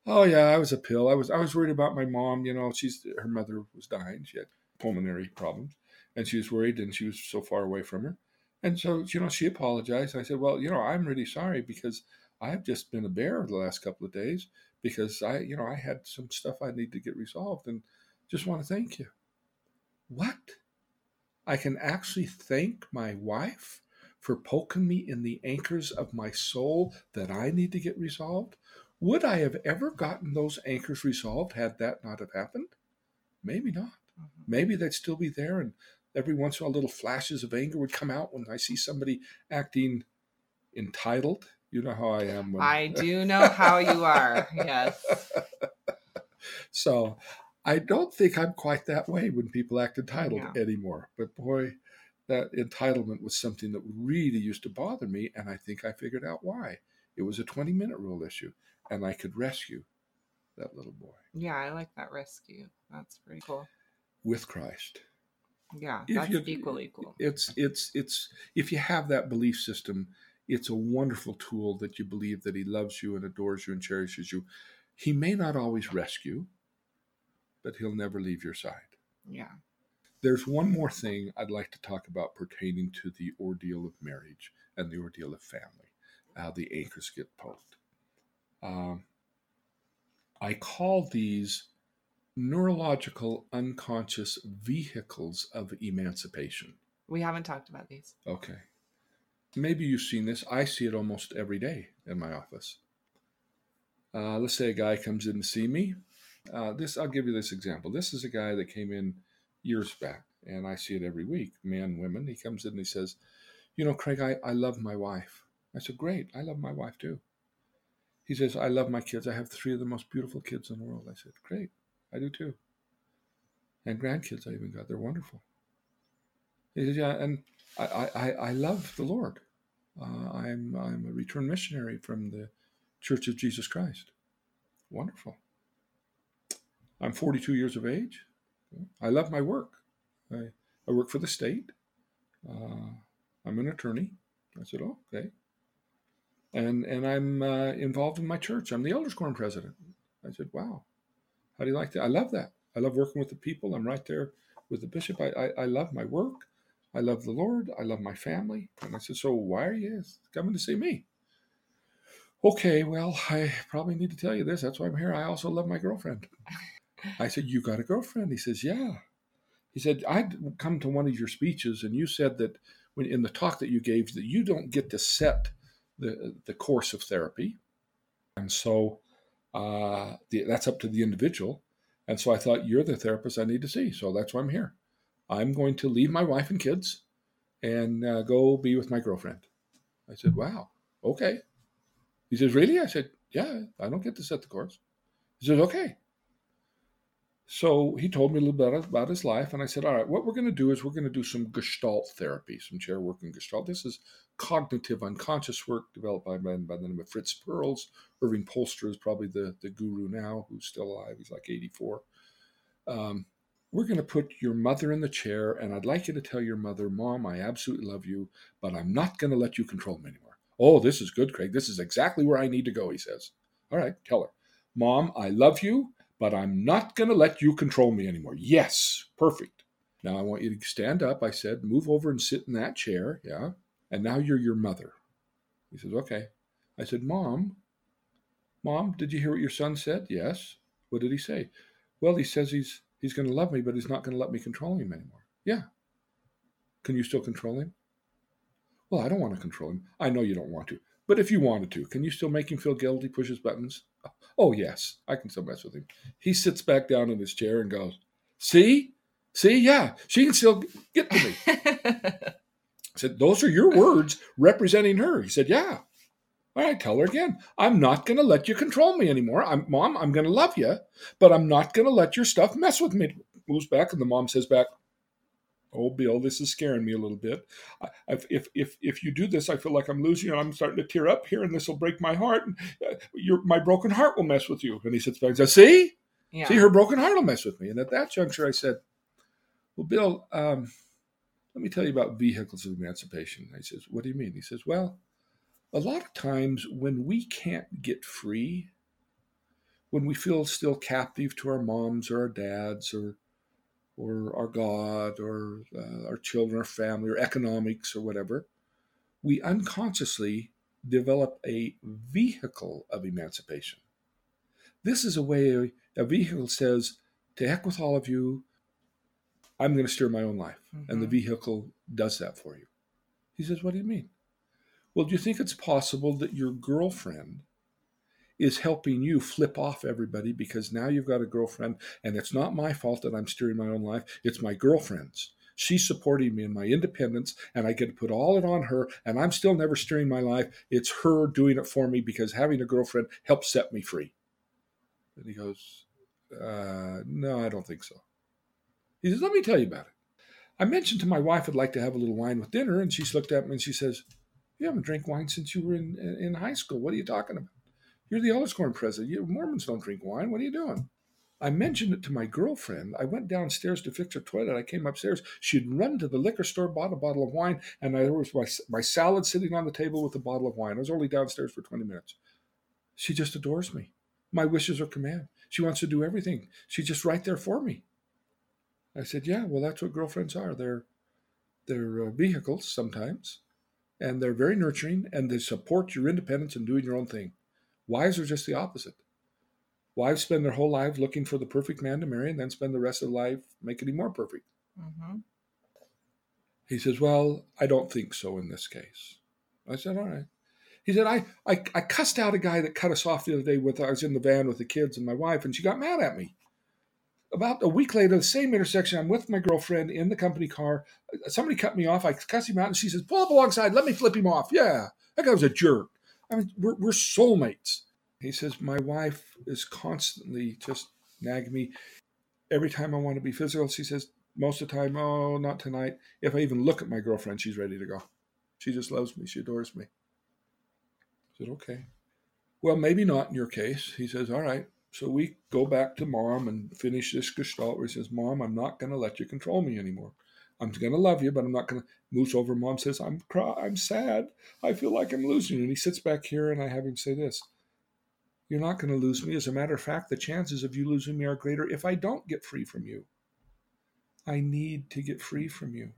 Oh yeah, I was a pill. I was I was worried about my mom. You know, she's her mother was dying. She had pulmonary problems, and she was worried, and she was so far away from her. And so, you know, she apologized. I said, "Well, you know, I'm really sorry because I've just been a bear the last couple of days because I, you know, I had some stuff I need to get resolved, and just want to thank you." What? I can actually thank my wife for poking me in the anchors of my soul that I need to get resolved? Would I have ever gotten those anchors resolved had that not have happened? Maybe not. Mhm. Maybe they'd still be there, and every once in a while, little flashes of anger would come out when I see somebody acting entitled. You know how I am. When, I *laughs* do know how you are. Yes. *laughs* so I don't think I'm quite that way when people act entitled Yeah. anymore. But boy, that entitlement was something that really used to bother me, and I think I figured out why. It was a 20 minute rule issue, and I could rescue that little boy Yeah, I like that rescue. That's pretty cool. with Christ. Yeah, If that's you- equally cool. It's it's it's if you have that belief system, it's a wonderful tool that you believe that he loves you and adores you and cherishes you. He may not always rescue, but he'll never leave your side. Yeah. There's one more thing I'd like to talk about pertaining to the ordeal of marriage and the ordeal of family, how the anchors get poked. Um, I call these neurological unconscious vehicles of emancipation. We haven't talked about these. Okay. Maybe you've seen this. I see it almost every day in my office. Uh, let's say a guy comes in to see me. Uh, this I'll give you this example. This is a guy that came in years back, and I see it every week. Men, women. He comes in and he says, "You know, Craig, I, I love my wife." I said, "Great, I love my wife too." He says, "I love my kids. I have three of the most beautiful kids in the world." I said, "Great, I do too." And grandkids, I even got. They're wonderful. He says, "Yeah, and I, I, I- love the Lord. Uh, I'm I'm a returned missionary from the Church of Jesus Christ. Wonderful. I'm 42 years of age. I love my work. I, I work for the state. Uh, I'm an attorney. I said, oh, okay. And and I'm uh, involved in my church. I'm the elders quorum president. I said, wow. How do you like that? I love that. I love working with the people. I'm right there with the bishop. I, I, I love my work. I love the Lord. I love my family. And I said, So why are you coming to see me? Okay, well, I probably need to tell you this. That's why I'm here. I also love my girlfriend. I said, You got a girlfriend? He says, Yeah. He said, I'd come to one of your speeches, and you said that when in the talk that you gave, that you don't get to set the, the course of therapy. And so uh, the, that's up to the individual. And so I thought, You're the therapist I need to see. So that's why I'm here. I'm going to leave my wife and kids and uh, go be with my girlfriend. I said, Wow, okay. He says, Really? I said, Yeah, I don't get to set the course. He says, Okay. So he told me a little bit about his life, and I said, All right, what we're going to do is we're going to do some gestalt therapy, some chair work and gestalt. This is cognitive unconscious work developed by a man by the name of Fritz Perls. Erving Polster is probably the, the guru now, who's still alive. He's like 84. Um, we're going to put your mother in the chair, and I'd like you to tell your mother, Mom, I absolutely love you, but I'm not going to let you control me anymore. Oh, this is good, Craig. This is exactly where I need to go, he says. All right, tell her, Mom, I love you but I'm not going to let you control me anymore. Yes, perfect. Now I want you to stand up. I said, move over and sit in that chair. Yeah. And now you're your mother. He says, okay. I said, Mom, Mom, did you hear what your son said? Yes. What did he say? Well, he says he's he's going to love me, but he's not going to let me control him anymore. Yeah. Can you still control him? Well, I don't want to control him. I know you don't want to. But if you wanted to, can you still make him feel guilty, push his buttons? Oh, yes, I can still mess with him. He sits back down in his chair and goes, See? See? Yeah, she can still get to me. *laughs* I said, Those are your words representing her. He said, Yeah. All right, tell her again. I'm not going to let you control me anymore. I'm, mom, I'm going to love you, but I'm not going to let your stuff mess with me. Moves back, and the mom says back, Oh, Bill, this is scaring me a little bit. If if if, if you do this, I feel like I'm losing you, and I'm starting to tear up here, and this will break my heart. And uh, your my broken heart will mess with you. And he sits back and says, "See, yeah. see, her broken heart will mess with me." And at that juncture, I said, "Well, Bill, um, let me tell you about vehicles of emancipation." He says, "What do you mean?" He says, "Well, a lot of times when we can't get free, when we feel still captive to our moms or our dads or or our God or uh, our children or family or economics or whatever, we unconsciously develop a vehicle of emancipation. This is a way a vehicle says, to heck with all of you, I'm going to steer my own life. Mm-hmm. And the mm-hmm. vehicle does that for you. He says, What do you mean? Well, do you think it's possible that your girlfriend is helping you flip off everybody because now you've got a girlfriend and it's not my fault that I'm steering my own life. It's my girlfriend's. She's supporting me in my independence and I get to put all it on her and I'm still never steering my life. It's her doing it for me because having a girlfriend helps set me free. And he goes, uh, no, I don't think so. He says, let me tell you about it. I mentioned to my wife I'd like to have a little wine with dinner, and she's looked at me and she says, You haven't drank wine since you were in, in high school. What are you talking about? You're the elders quorum president. You Mormons don't drink wine. What are you doing? I mentioned it to my girlfriend. I went downstairs to fix her toilet. I came upstairs. She'd run to the liquor store, bought a bottle of wine, and there was my, my salad sitting on the table with a bottle of wine. I was only downstairs for 20 minutes. She just adores me. My wishes are command. She wants to do everything. She's just right there for me. I said, "Yeah, well, that's what girlfriends are. They're they're uh, vehicles sometimes, and they're very nurturing, and they support your independence and doing your own thing. Wives are just the opposite. Wives spend their whole lives looking for the perfect man to marry and then spend the rest of their life making him more perfect. Mm-hmm. He says, Well, I don't think so in this case. I said, All right. He said, I, I, I cussed out a guy that cut us off the other day with I was in the van with the kids and my wife, and she got mad at me. About a week later, the same intersection, I'm with my girlfriend in the company car. Somebody cut me off. I cuss him out, and she says, Pull up alongside, let me flip him off. Yeah, that guy was a jerk. I mean, we're, we're soulmates. He says, My wife is constantly just nagging me. Every time I want to be physical, she says, most of the time, oh, not tonight. If I even look at my girlfriend, she's ready to go. She just loves me. She adores me. I said, okay. Well, maybe not in your case. He says, all right. So we go back to mom and finish this gestalt where he says, Mom, I'm not going to let you control me anymore. I'm going to love you, but I'm not going to. Moves over. Mom says, I'm cry- I'm sad. I feel like I'm losing you. And he sits back here, and I have him say this You're not going to lose me. As a matter of fact, the chances of you losing me are greater if I don't get free from you. I need to get free from you.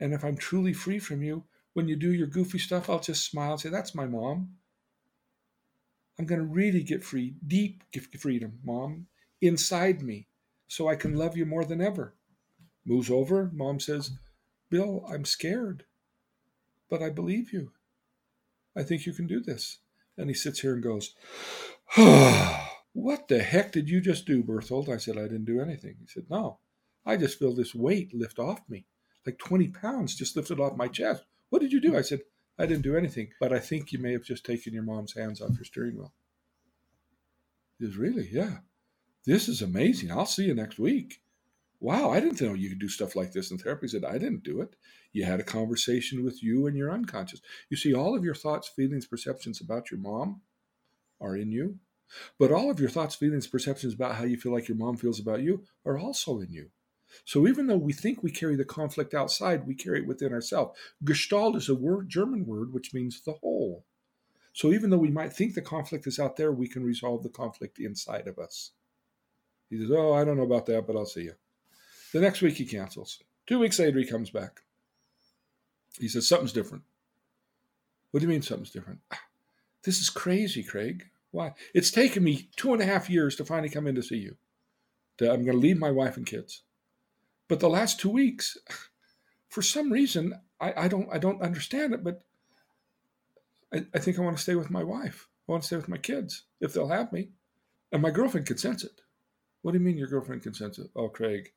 And if I'm truly free from you, when you do your goofy stuff, I'll just smile and say, That's my mom. I'm going to really get free, deep freedom, mom, inside me, so I can love you more than ever moves over. Mom says, Bill, I'm scared, but I believe you. I think you can do this. And he sits here and goes, *sighs* What the heck did you just do, Berthold? I said, I didn't do anything. He said, No, I just feel this weight lift off me. Like 20 pounds just lifted off my chest. What did you do? I said, I didn't do anything, but I think you may have just taken your mom's hands off your steering wheel. He goes, Really? Yeah. This is amazing. I'll see you next week. Wow, I didn't know you could do stuff like this in therapy. He said, I didn't do it. You had a conversation with you and your unconscious. You see, all of your thoughts, feelings, perceptions about your mom are in you, but all of your thoughts, feelings, perceptions about how you feel like your mom feels about you are also in you. So even though we think we carry the conflict outside, we carry it within ourselves. Gestalt is a word, German word, which means the whole. So even though we might think the conflict is out there, we can resolve the conflict inside of us. He says, Oh, I don't know about that, but I'll see you. The next week he cancels. Two weeks later, he comes back. He says, Something's different. What do you mean something's different? Ah, this is crazy, Craig. Why? It's taken me two and a half years to finally come in to see you. I'm going to leave my wife and kids. But the last two weeks, *sighs* for some reason, I, I don't I don't understand it, but I, I think I want to stay with my wife. I want to stay with my kids if they'll have me. And my girlfriend consents it. What do you mean your girlfriend consents it? Oh, Craig.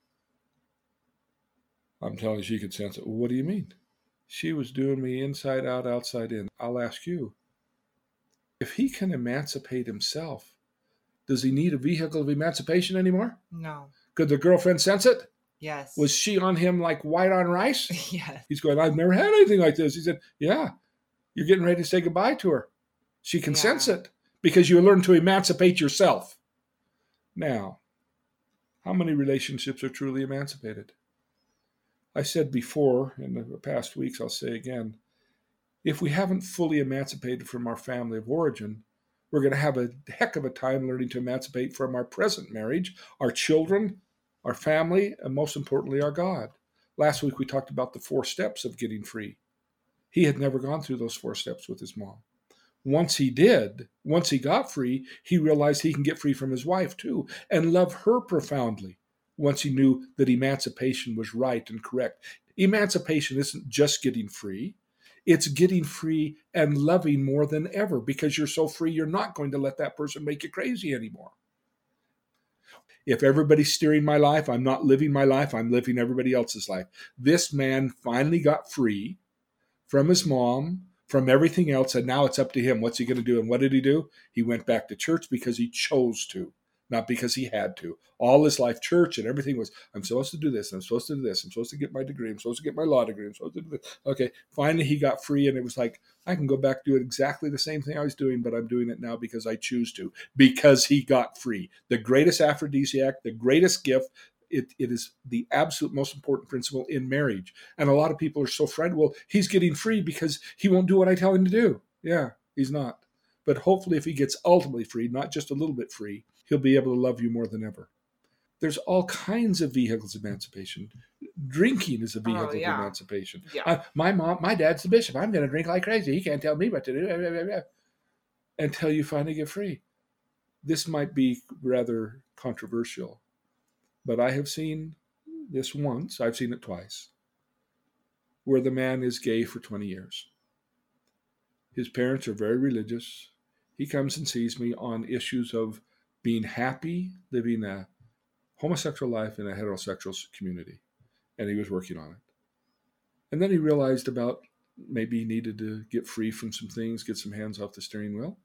I'm telling you, she could sense it. Well, what do you mean? She was doing me inside out, outside in. I'll ask you if he can emancipate himself, does he need a vehicle of emancipation anymore? No. Could the girlfriend sense it? Yes. Was she on him like white on rice? *laughs* yes. He's going, I've never had anything like this. He said, Yeah, you're getting ready to say goodbye to her. She can yeah. sense it because you learn to emancipate yourself. Now, how many relationships are truly emancipated? I said before in the past weeks, I'll say again if we haven't fully emancipated from our family of origin, we're going to have a heck of a time learning to emancipate from our present marriage, our children, our family, and most importantly, our God. Last week we talked about the four steps of getting free. He had never gone through those four steps with his mom. Once he did, once he got free, he realized he can get free from his wife too and love her profoundly once he knew that emancipation was right and correct. Emancipation isn't just getting free, it's getting free and loving more than ever because you're so free, you're not going to let that person make you crazy anymore. If everybody's steering my life, I'm not living my life, I'm living everybody else's life. This man finally got free from his mom, from everything else, and now it's up to him. What's he going to do? And what did he do? He went back to church because he chose to not because he had to. All his life, church and everything was, I'm supposed to do this, I'm supposed to do this, I'm supposed to get my degree, I'm supposed to get my law degree, I'm supposed to do this. Okay, finally he got free, and it was like, I can go back do exactly the same thing I was doing, but I'm doing it now because I choose to, because he got free. The greatest aphrodisiac, the greatest gift. It, it is the absolute most important principle in marriage. And a lot of people are so frightened. Well, he's getting free because he won't do what I tell him to do. Yeah, he's not. But hopefully, if he gets ultimately free, not just a little bit free, he'll be able to love you more than ever. There's all kinds of vehicles of emancipation. Drinking is a vehicle oh, yeah. of emancipation. Yeah. Uh, my mom, my dad's the bishop. I'm going to drink like crazy. He can't tell me what to do. *laughs* Until you finally get free. This might be rather controversial, but I have seen this once. I've seen it twice, where the man is gay for 20 years. His parents are very religious. He comes and sees me on issues of being happy living a homosexual life in a heterosexual community. And he was working on it. And then he realized about maybe he needed to get free from some things, get some hands off the steering wheel.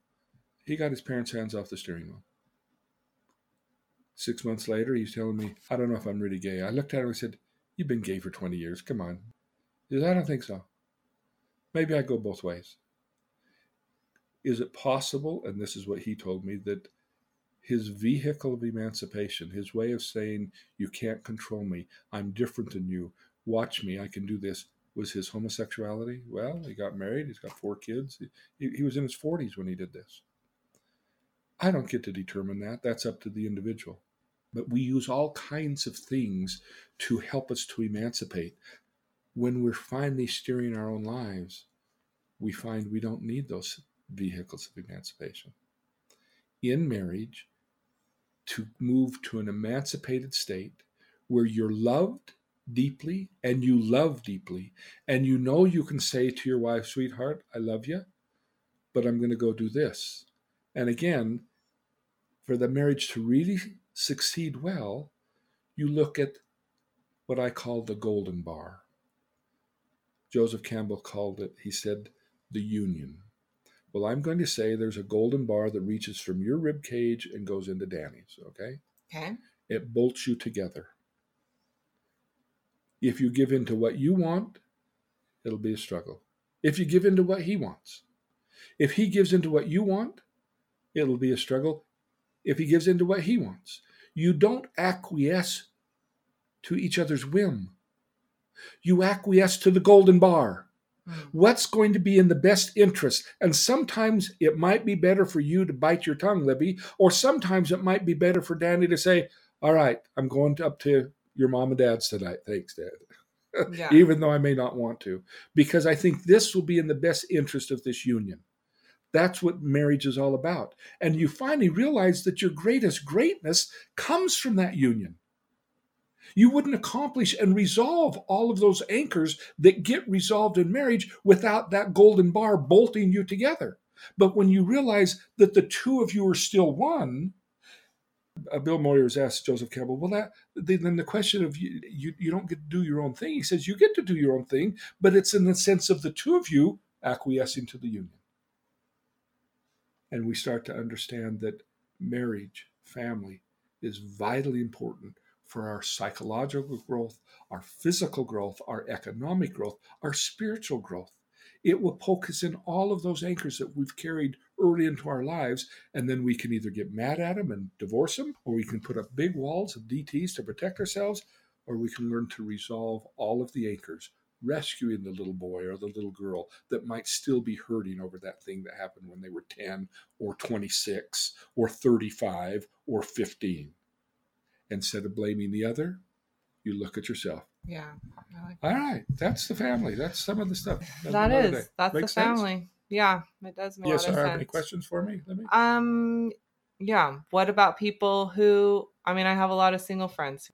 He got his parents' hands off the steering wheel. Six months later, he's telling me, I don't know if I'm really gay. I looked at him and said, You've been gay for 20 years. Come on. He said, I don't think so. Maybe I go both ways. Is it possible, and this is what he told me, that his vehicle of emancipation, his way of saying, You can't control me, I'm different than you, watch me, I can do this, was his homosexuality. Well, he got married, he's got four kids. He, he was in his 40s when he did this. I don't get to determine that, that's up to the individual. But we use all kinds of things to help us to emancipate. When we're finally steering our own lives, we find we don't need those vehicles of emancipation. In marriage, to move to an emancipated state where you're loved deeply and you love deeply and you know you can say to your wife sweetheart i love you but i'm going to go do this and again for the marriage to really succeed well you look at what i call the golden bar joseph campbell called it he said the union. Well, I'm going to say there's a golden bar that reaches from your rib cage and goes into Danny's, okay? Okay. It bolts you together. If you give in to what you want, it'll be a struggle. If you give in to what he wants, if he gives into what you want, it'll be a struggle. If he gives into what he wants, you don't acquiesce to each other's whim. You acquiesce to the golden bar. Mm. What's going to be in the best interest? And sometimes it might be better for you to bite your tongue, Libby, or sometimes it might be better for Danny to say, All right, I'm going up to your mom and dad's tonight. Thanks, Dad. Yeah. *laughs* Even though I may not want to, because I think this will be in the best interest of this union. That's what marriage is all about. And you finally realize that your greatest greatness comes from that union. You wouldn't accomplish and resolve all of those anchors that get resolved in marriage without that golden bar bolting you together. But when you realize that the two of you are still one, uh, Bill Moyers asked Joseph Campbell, well, that then the question of you, you, you don't get to do your own thing. He says, you get to do your own thing, but it's in the sense of the two of you acquiescing to the union. And we start to understand that marriage, family, is vitally important for our psychological growth, our physical growth, our economic growth, our spiritual growth. It will poke us in all of those anchors that we've carried early into our lives, and then we can either get mad at them and divorce them, or we can put up big walls of DTs to protect ourselves, or we can learn to resolve all of the anchors, rescuing the little boy or the little girl that might still be hurting over that thing that happened when they were 10 or 26 or 35 or 15. Instead of blaming the other, you look at yourself. Yeah. Like All right, that's the family. That's some of the stuff. of that another That's Make the sense? family. Yeah. It does make Yes, a lot of Have any questions for me? Let me. Um yeah. What about people who I mean I have a lot of single friends.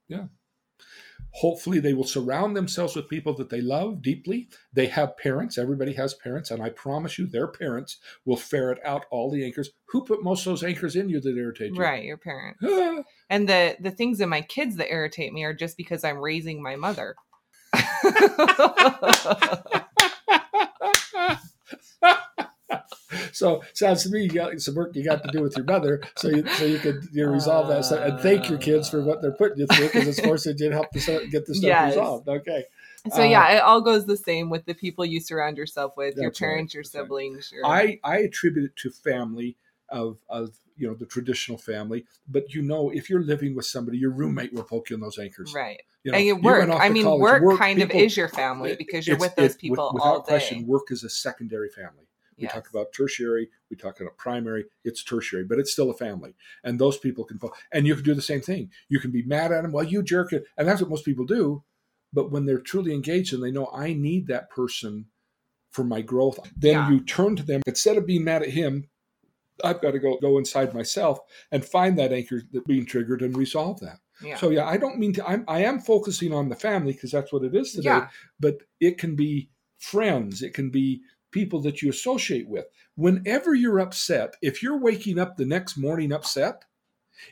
Hopefully, they will surround themselves with people that they love deeply. They have parents. Everybody has parents, and I promise you, their parents will ferret out all the anchors. Who put most of those anchors in you that irritate you? Right, your parents. Ah, *gasps* And the the things in my kids that irritate me are just because I'm raising my mother. *laughs* *laughs* *laughs* *laughs* so sounds to me you got some work you got to do with your mother, so you so you could you resolve that stuff and thank your kids for what they're putting you through because it's forcing you to help this, get this stuff Yes. resolved. Okay. so Uh, yeah, it all goes the same with the people you surround yourself with, your That's right, parents, your right. siblings, your I I attribute it to family of of you know the traditional family, but you know if you're living with somebody, your roommate will poke you in those anchors. right. You know, and work. I mean, college. work, kind people- of is your family because you're with those it- people without all day. question. Work is a secondary family. We Yes. talk about tertiary, we talk about primary, it's tertiary, but it's still a family. And those people can. And you can do the same thing. You can be mad at them, well, you jerk it. And that's what most people do. But when they're truly engaged and they know I need that person for my growth, then Yeah. you turn to them. Instead of being mad at him, I've got to go go inside myself and find that anchor that's being triggered and resolve that. yeah. So yeah, I don't mean to. I'm, I am focusing on the family because that's what it is today. Yeah. But it can be friends. It can be people that you associate with. Whenever you're upset, if you're waking up the next morning upset,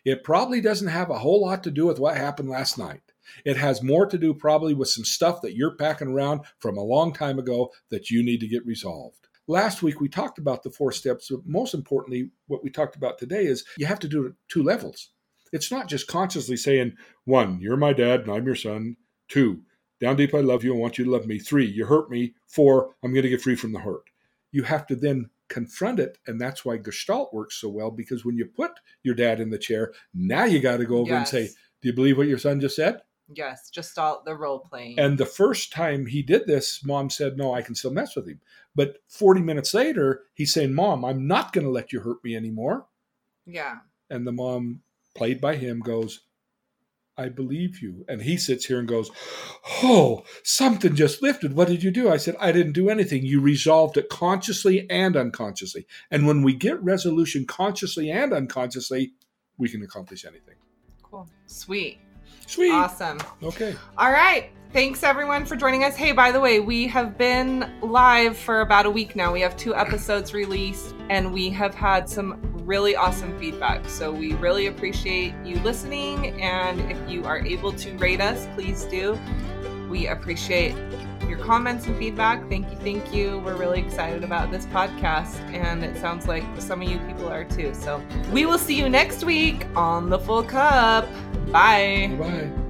it probably doesn't have a whole lot to do with what happened last night. It has more to do probably with some stuff that you're packing around from a long time ago that you need to get resolved. Last week we talked about the four steps, but most importantly, what we talked about today is you have to do it two levels. It's not just consciously saying, one, you're my dad and I'm your son. Two, down deep, I love you and want you to love me. Three, you hurt me. Four, I'm going to get free from the hurt. You have to then confront it. And that's why Gestalt works so well because when you put your dad in the chair, now you got to go over and say, Do you believe what your son just said? yes, just all the role playing. And the first time he did this, mom said, No, I can still mess with him. But 40 minutes later, he's saying, Mom, I'm not going to let you hurt me anymore. yeah. And the mom, played by him, goes, I believe you. And he sits here and goes, Oh, something just lifted. What did you do? I said, I didn't do anything. You resolved it consciously and unconsciously. And when we get resolution consciously and unconsciously, we can accomplish anything. Cool. Sweet. Sweet. Awesome. Okay. All right. Thanks everyone for joining us. Hey, by the way, we have been live for about a week now. We have two episodes released and we have had some really awesome feedback. So we really appreciate you listening. And if you are able to rate us, please do. We appreciate your comments and feedback. Thank you, thank you. We're really excited about this podcast, and it sounds like some of you people are too. So we will see you next week on the Full Cup. Bye. Bye.